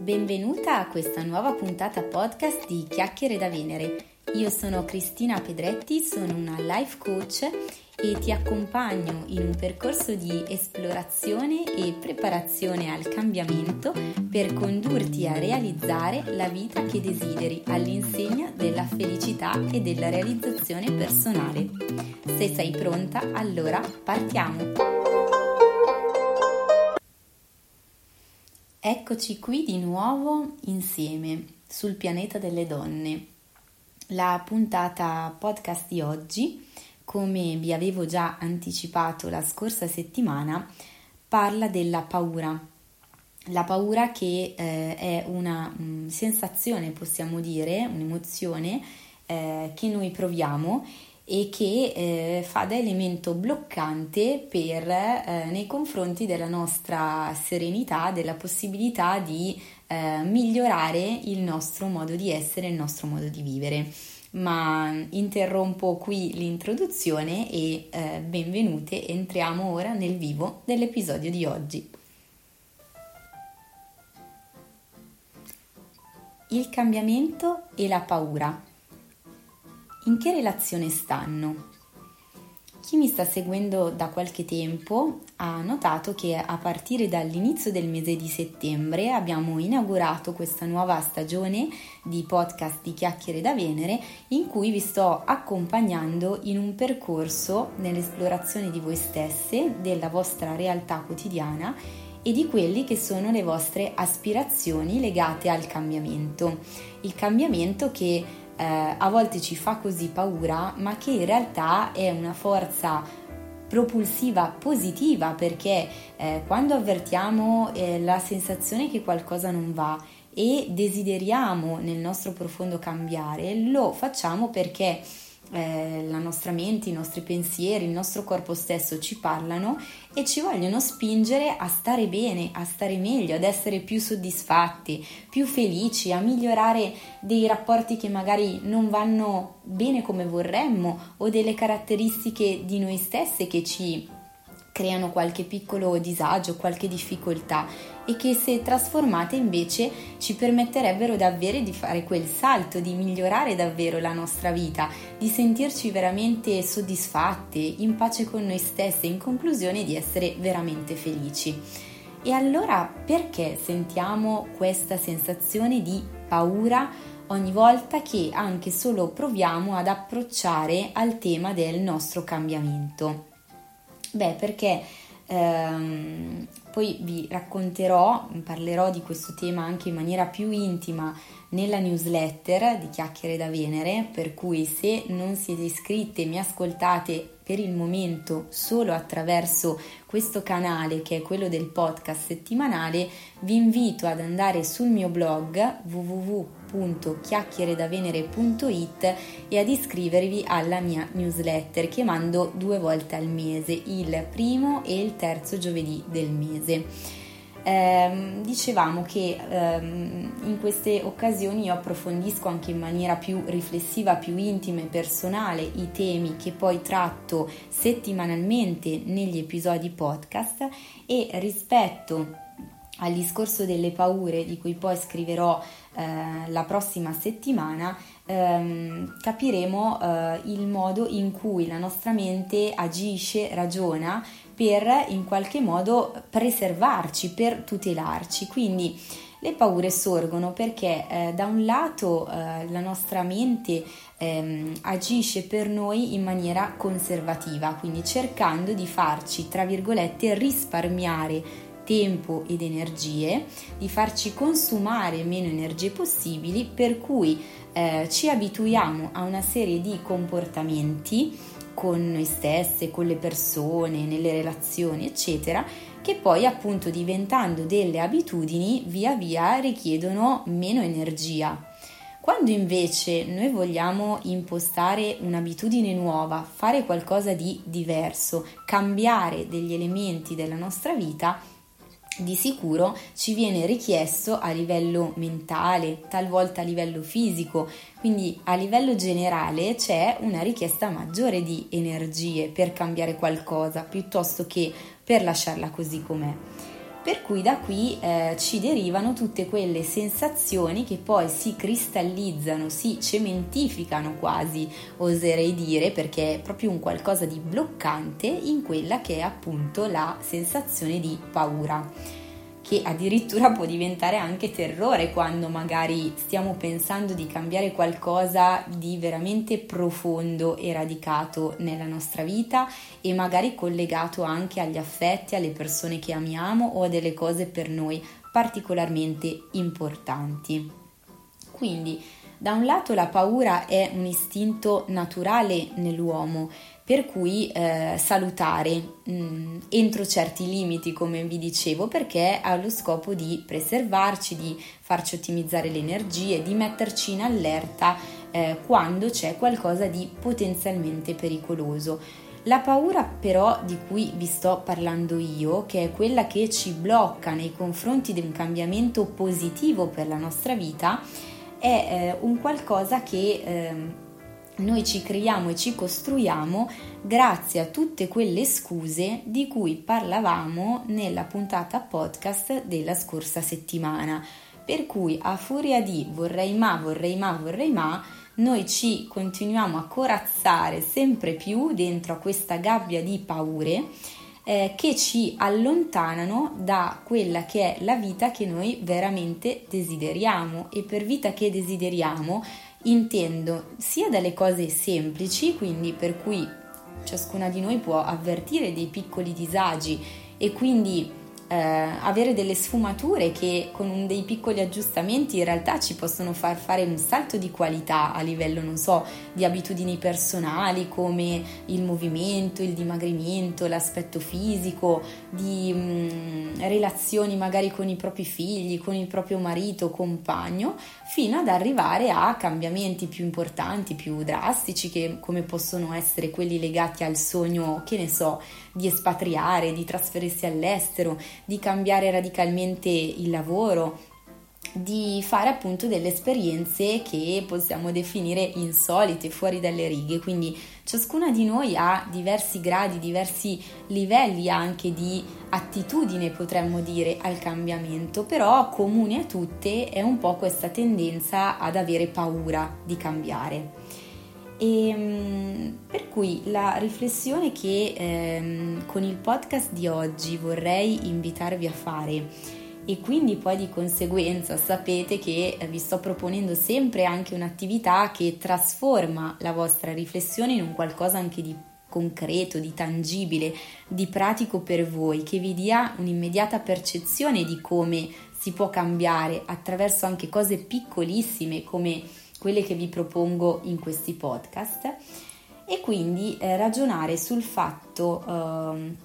Benvenuta a questa nuova puntata podcast di Chiacchiere da Venere. Io sono Cristina Pedretti, sono una life coach e ti accompagno in un percorso di esplorazione e preparazione al cambiamento per condurti a realizzare la vita che desideri all'insegna della felicità e della realizzazione personale. Se sei pronta, allora partiamo! Eccoci qui di nuovo insieme sul pianeta delle donne. La puntata podcast di oggi, come vi avevo già anticipato la scorsa settimana, parla della paura. La paura che eh, è una um, sensazione, possiamo dire, un'emozione eh, che noi proviamo e che eh, fa da elemento bloccante per, eh, nei confronti della nostra serenità, della possibilità di eh, migliorare il nostro modo di essere, il nostro modo di vivere. Ma interrompo qui l'introduzione e eh, benvenute, entriamo ora nel vivo dell'episodio di oggi. Il cambiamento e la paura in che relazione stanno? Chi mi sta seguendo da qualche tempo ha notato che a partire dall'inizio del mese di settembre abbiamo inaugurato questa nuova stagione di podcast di Chiacchiere da Venere in cui vi sto accompagnando in un percorso nell'esplorazione di voi stesse, della vostra realtà quotidiana e di quelli che sono le vostre aspirazioni legate al cambiamento. Il cambiamento che eh, a volte ci fa così paura, ma che in realtà è una forza propulsiva positiva perché eh, quando avvertiamo eh, la sensazione che qualcosa non va e desideriamo nel nostro profondo cambiare, lo facciamo perché eh, la nostra mente, i nostri pensieri, il nostro corpo stesso ci parlano e ci vogliono spingere a stare bene, a stare meglio, ad essere più soddisfatti, più felici, a migliorare dei rapporti che magari non vanno bene come vorremmo o delle caratteristiche di noi stesse che ci creano qualche piccolo disagio, qualche difficoltà e che se trasformate invece ci permetterebbero davvero di fare quel salto, di migliorare davvero la nostra vita, di sentirci veramente soddisfatte, in pace con noi stesse, in conclusione di essere veramente felici. E allora perché sentiamo questa sensazione di paura ogni volta che anche solo proviamo ad approcciare al tema del nostro cambiamento? Beh, perché ehm, poi vi racconterò, parlerò di questo tema anche in maniera più intima nella newsletter di Chiacchiere da Venere, per cui se non siete iscritte e mi ascoltate per il momento solo attraverso questo canale che è quello del podcast settimanale, vi invito ad andare sul mio blog www.chiacchieredavenere.it e ad iscrivervi alla mia newsletter che mando due volte al mese, il primo e il terzo giovedì del mese. Eh, dicevamo che ehm, in queste occasioni io approfondisco anche in maniera più riflessiva, più intima e personale i temi che poi tratto settimanalmente negli episodi podcast e rispetto al discorso delle paure di cui poi scriverò eh, la prossima settimana ehm, capiremo eh, il modo in cui la nostra mente agisce, ragiona per in qualche modo preservarci, per tutelarci. Quindi le paure sorgono perché eh, da un lato eh, la nostra mente ehm, agisce per noi in maniera conservativa, quindi cercando di farci, tra virgolette, risparmiare tempo ed energie, di farci consumare meno energie possibili, per cui eh, ci abituiamo a una serie di comportamenti con noi stesse, con le persone, nelle relazioni, eccetera, che poi appunto diventando delle abitudini via via richiedono meno energia. Quando invece noi vogliamo impostare un'abitudine nuova, fare qualcosa di diverso, cambiare degli elementi della nostra vita, di sicuro ci viene richiesto a livello mentale, talvolta a livello fisico, quindi a livello generale c'è una richiesta maggiore di energie per cambiare qualcosa piuttosto che per lasciarla così com'è. Per cui da qui eh, ci derivano tutte quelle sensazioni che poi si cristallizzano, si cementificano quasi, oserei dire, perché è proprio un qualcosa di bloccante in quella che è appunto la sensazione di paura che addirittura può diventare anche terrore quando magari stiamo pensando di cambiare qualcosa di veramente profondo e radicato nella nostra vita e magari collegato anche agli affetti, alle persone che amiamo o a delle cose per noi particolarmente importanti. Quindi da un lato la paura è un istinto naturale nell'uomo per cui eh, salutare mh, mm, entro certi limiti, come vi dicevo, perché ha lo scopo di preservarci, di farci ottimizzare le energie, di metterci in allerta eh, quando c'è qualcosa di potenzialmente pericoloso. La paura però di cui vi sto parlando io, che è quella che ci blocca nei confronti di un cambiamento positivo per la nostra vita, è eh, un qualcosa che eh, noi ci creiamo e ci costruiamo grazie a tutte quelle scuse di cui parlavamo nella puntata podcast della scorsa settimana. Per cui a furia di vorrei ma, vorrei ma, vorrei ma, noi ci continuiamo a corazzare sempre più dentro a questa gabbia di paure eh, che ci allontanano da quella che è la vita che noi veramente desideriamo e per vita che desideriamo intendo sia dalle cose semplici, quindi per cui ciascuna di noi può avvertire dei piccoli disagi e quindi eh, avere delle sfumature che con dei piccoli aggiustamenti in realtà ci possono far fare un salto di qualità a livello, non so, di abitudini personali come il movimento, il dimagrimento, l'aspetto fisico, di mh, mm, relazioni magari con i propri figli, con il proprio marito, compagno, fino ad arrivare a cambiamenti più importanti, più drastici, che come possono essere quelli legati al sogno, che ne so, di espatriare, di trasferirsi all'estero, di cambiare radicalmente il lavoro, di fare appunto delle esperienze che possiamo definire insolite, fuori dalle righe, quindi ciascuna di noi ha diversi gradi, diversi livelli anche di attitudine, potremmo dire, al cambiamento, però comune a tutte è un po' questa tendenza ad avere paura di cambiare. E, ehm, per cui la riflessione che ehm, con il podcast di oggi vorrei invitarvi a fare e quindi poi di conseguenza sapete che vi sto proponendo sempre anche un'attività che trasforma la vostra riflessione in un qualcosa anche di concreto, di tangibile, di pratico per voi, che vi dia un'immediata percezione di come si può cambiare attraverso anche cose piccolissime come quelle che vi propongo in questi podcast e quindi eh, ragionare sul fatto eh,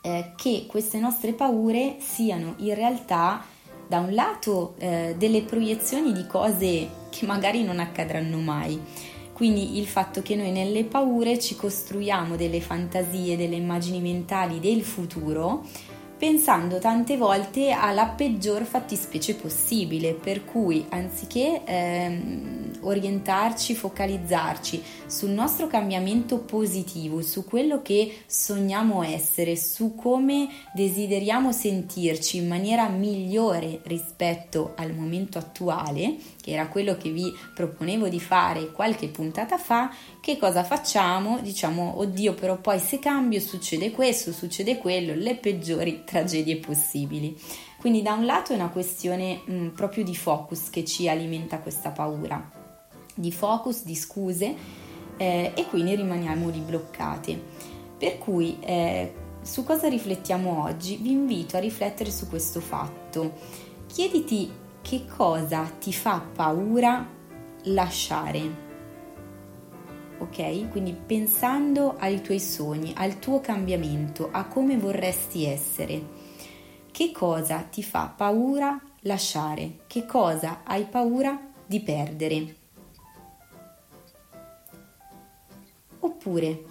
eh, che queste nostre paure siano in realtà da un lato eh, delle proiezioni di cose che magari non accadranno mai. Quindi il fatto che noi nelle paure ci costruiamo delle fantasie, delle immagini mentali del futuro pensando tante volte alla peggior fattispecie possibile, per cui anziché ehm, orientarci, focalizzarci sul nostro cambiamento positivo, su quello che sogniamo essere, su come desideriamo sentirci in maniera migliore rispetto al momento attuale, che era quello che vi proponevo di fare qualche puntata fa, che cosa facciamo? Diciamo, oddio, però poi se cambio succede questo, succede quello, le peggiori tragedie possibili. Quindi da un lato è una questione mh, proprio di focus che ci alimenta questa paura, di focus, di scuse eh, e quindi rimaniamo lì bloccate. Per cui eh, su cosa riflettiamo oggi? Vi invito a riflettere su questo fatto. Chiediti che cosa ti fa paura lasciare ok? Quindi pensando ai tuoi sogni, al tuo cambiamento, a come vorresti essere. Che cosa ti fa paura lasciare? Che cosa hai paura di perdere? Oppure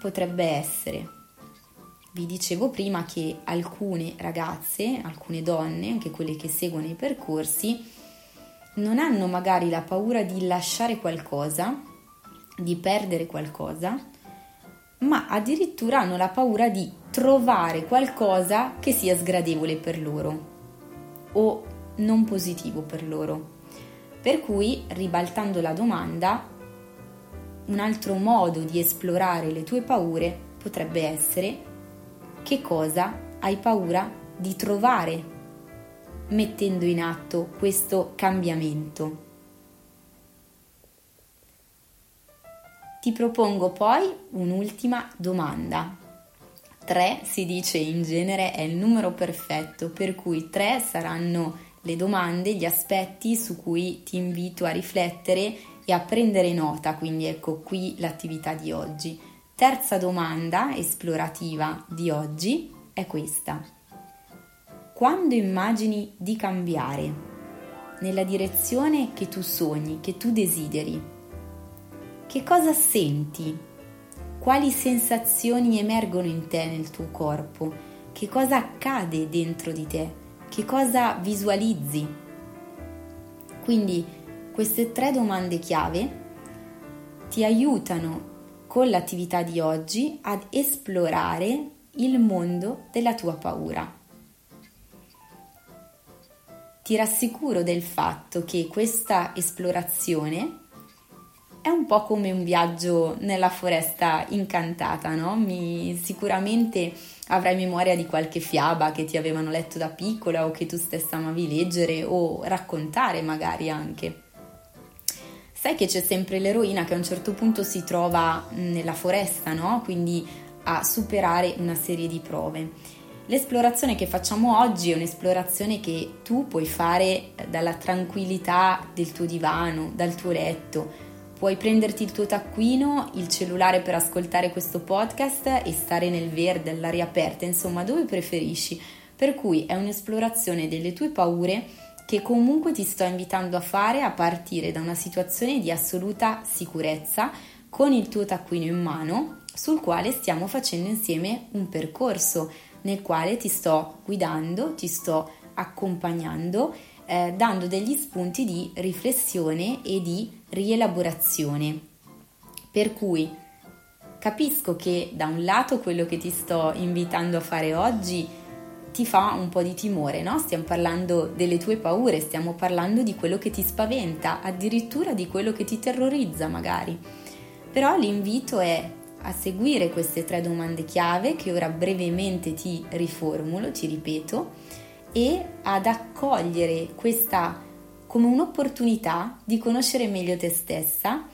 potrebbe essere, vi dicevo prima che alcune ragazze, alcune donne, anche quelle che seguono i percorsi, non hanno magari la paura di lasciare qualcosa di perdere qualcosa, ma addirittura hanno la paura di trovare qualcosa che sia sgradevole per loro o non positivo per loro. Per cui, ribaltando la domanda, un altro modo di esplorare le tue paure potrebbe essere che cosa hai paura di trovare mettendo in atto questo cambiamento. Ti propongo poi un'ultima domanda. 3 si dice in genere è il numero perfetto, per cui 3 saranno le domande, gli aspetti su cui ti invito a riflettere e a prendere nota, quindi ecco qui l'attività di oggi. Terza domanda esplorativa di oggi è questa. Quando immagini di cambiare nella direzione che tu sogni, che tu desideri, che cosa senti? Quali sensazioni emergono in te, nel tuo corpo? Che cosa accade dentro di te? Che cosa visualizzi? Quindi queste tre domande chiave ti aiutano con l'attività di oggi ad esplorare il mondo della tua paura. Ti rassicuro del fatto che questa esplorazione è un po' come un viaggio nella foresta incantata, no? Mi, sicuramente avrai memoria di qualche fiaba che ti avevano letto da piccola o che tu stessa amavi leggere o raccontare magari anche. Sai che c'è sempre l'eroina che a un certo punto si trova nella foresta, no? Quindi a superare una serie di prove. L'esplorazione che facciamo oggi è un'esplorazione che tu puoi fare dalla tranquillità del tuo divano, dal tuo letto, Puoi prenderti il tuo taccuino, il cellulare per ascoltare questo podcast e stare nel verde, all'aria aperta, insomma dove preferisci. Per cui è un'esplorazione delle tue paure che comunque ti sto invitando a fare a partire da una situazione di assoluta sicurezza con il tuo taccuino in mano sul quale stiamo facendo insieme un percorso nel quale ti sto guidando, ti sto accompagnando eh, dando degli spunti di riflessione e di rielaborazione. Per cui capisco che da un lato quello che ti sto invitando a fare oggi ti fa un po' di timore, no? Stiamo parlando delle tue paure, stiamo parlando di quello che ti spaventa, addirittura di quello che ti terrorizza magari. Però l'invito è a seguire queste tre domande chiave che ora brevemente ti riformulo, ti ripeto, e ad accogliere questa come un'opportunità di conoscere meglio te stessa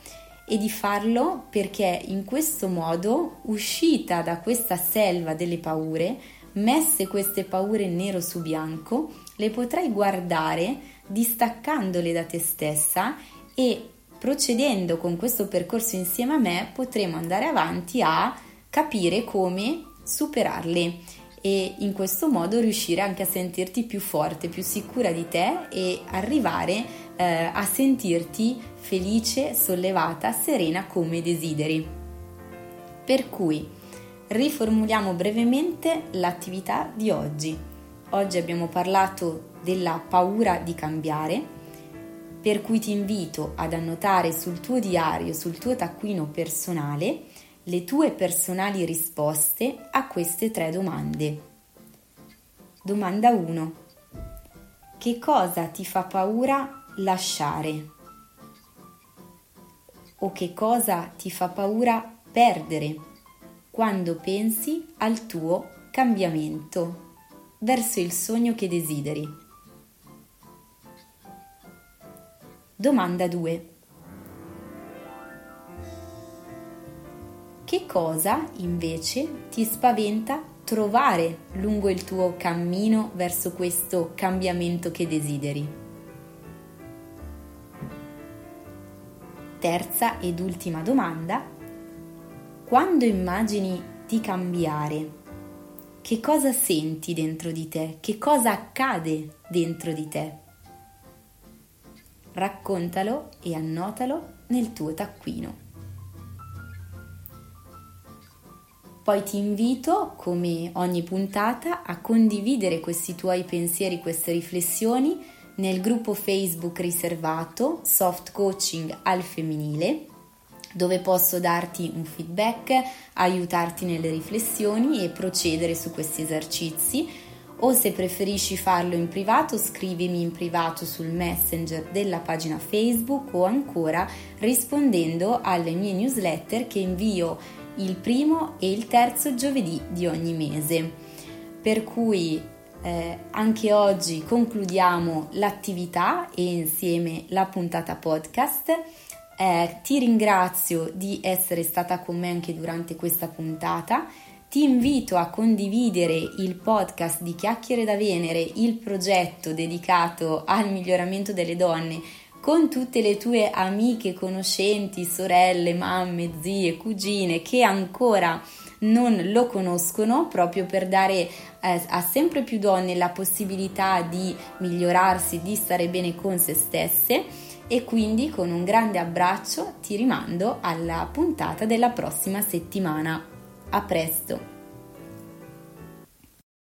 e di farlo perché in questo modo, uscita da questa selva delle paure, messe queste paure nero su bianco, le potrai guardare distaccandole da te stessa e procedendo con questo percorso insieme a me potremo andare avanti a capire come superarle e in questo modo riuscire anche a sentirti più forte, più sicura di te e arrivare eh, a sentirti felice, sollevata, serena come desideri. Per cui riformuliamo brevemente l'attività di oggi. Oggi abbiamo parlato della paura di cambiare, per cui ti invito ad annotare sul tuo diario, sul tuo taccuino personale, le tue personali risposte a queste tre domande. Domanda 1. Che cosa ti fa paura lasciare? O che cosa ti fa paura perdere quando pensi al tuo cambiamento verso il sogno che desideri? Domanda 2. Che cosa invece ti spaventa trovare lungo il tuo cammino verso questo cambiamento che desideri? Terza ed ultima domanda. Quando immagini di cambiare, che cosa senti dentro di te? Che cosa accade dentro di te? Raccontalo e annotalo nel tuo taccuino. Poi ti invito, come ogni puntata, a condividere questi tuoi pensieri, queste riflessioni nel gruppo Facebook riservato Soft Coaching al femminile dove posso darti un feedback, aiutarti nelle riflessioni e procedere su questi esercizi o se preferisci farlo in privato scrivimi in privato sul messenger della pagina Facebook o ancora rispondendo alle mie newsletter che invio il primo e il terzo giovedì di ogni mese. Per cui eh, anche oggi concludiamo l'attività e insieme la puntata podcast. Eh, ti ringrazio di essere stata con me anche durante questa puntata. Ti invito a condividere il podcast di Chiacchiere da Venere, il progetto dedicato al miglioramento delle donne con tutte le tue amiche, conoscenti, sorelle, mamme, zie, cugine che ancora non lo conoscono proprio per dare eh, a sempre più donne la possibilità di migliorarsi, di stare bene con se stesse e quindi con un grande abbraccio ti rimando alla puntata della prossima settimana. A presto!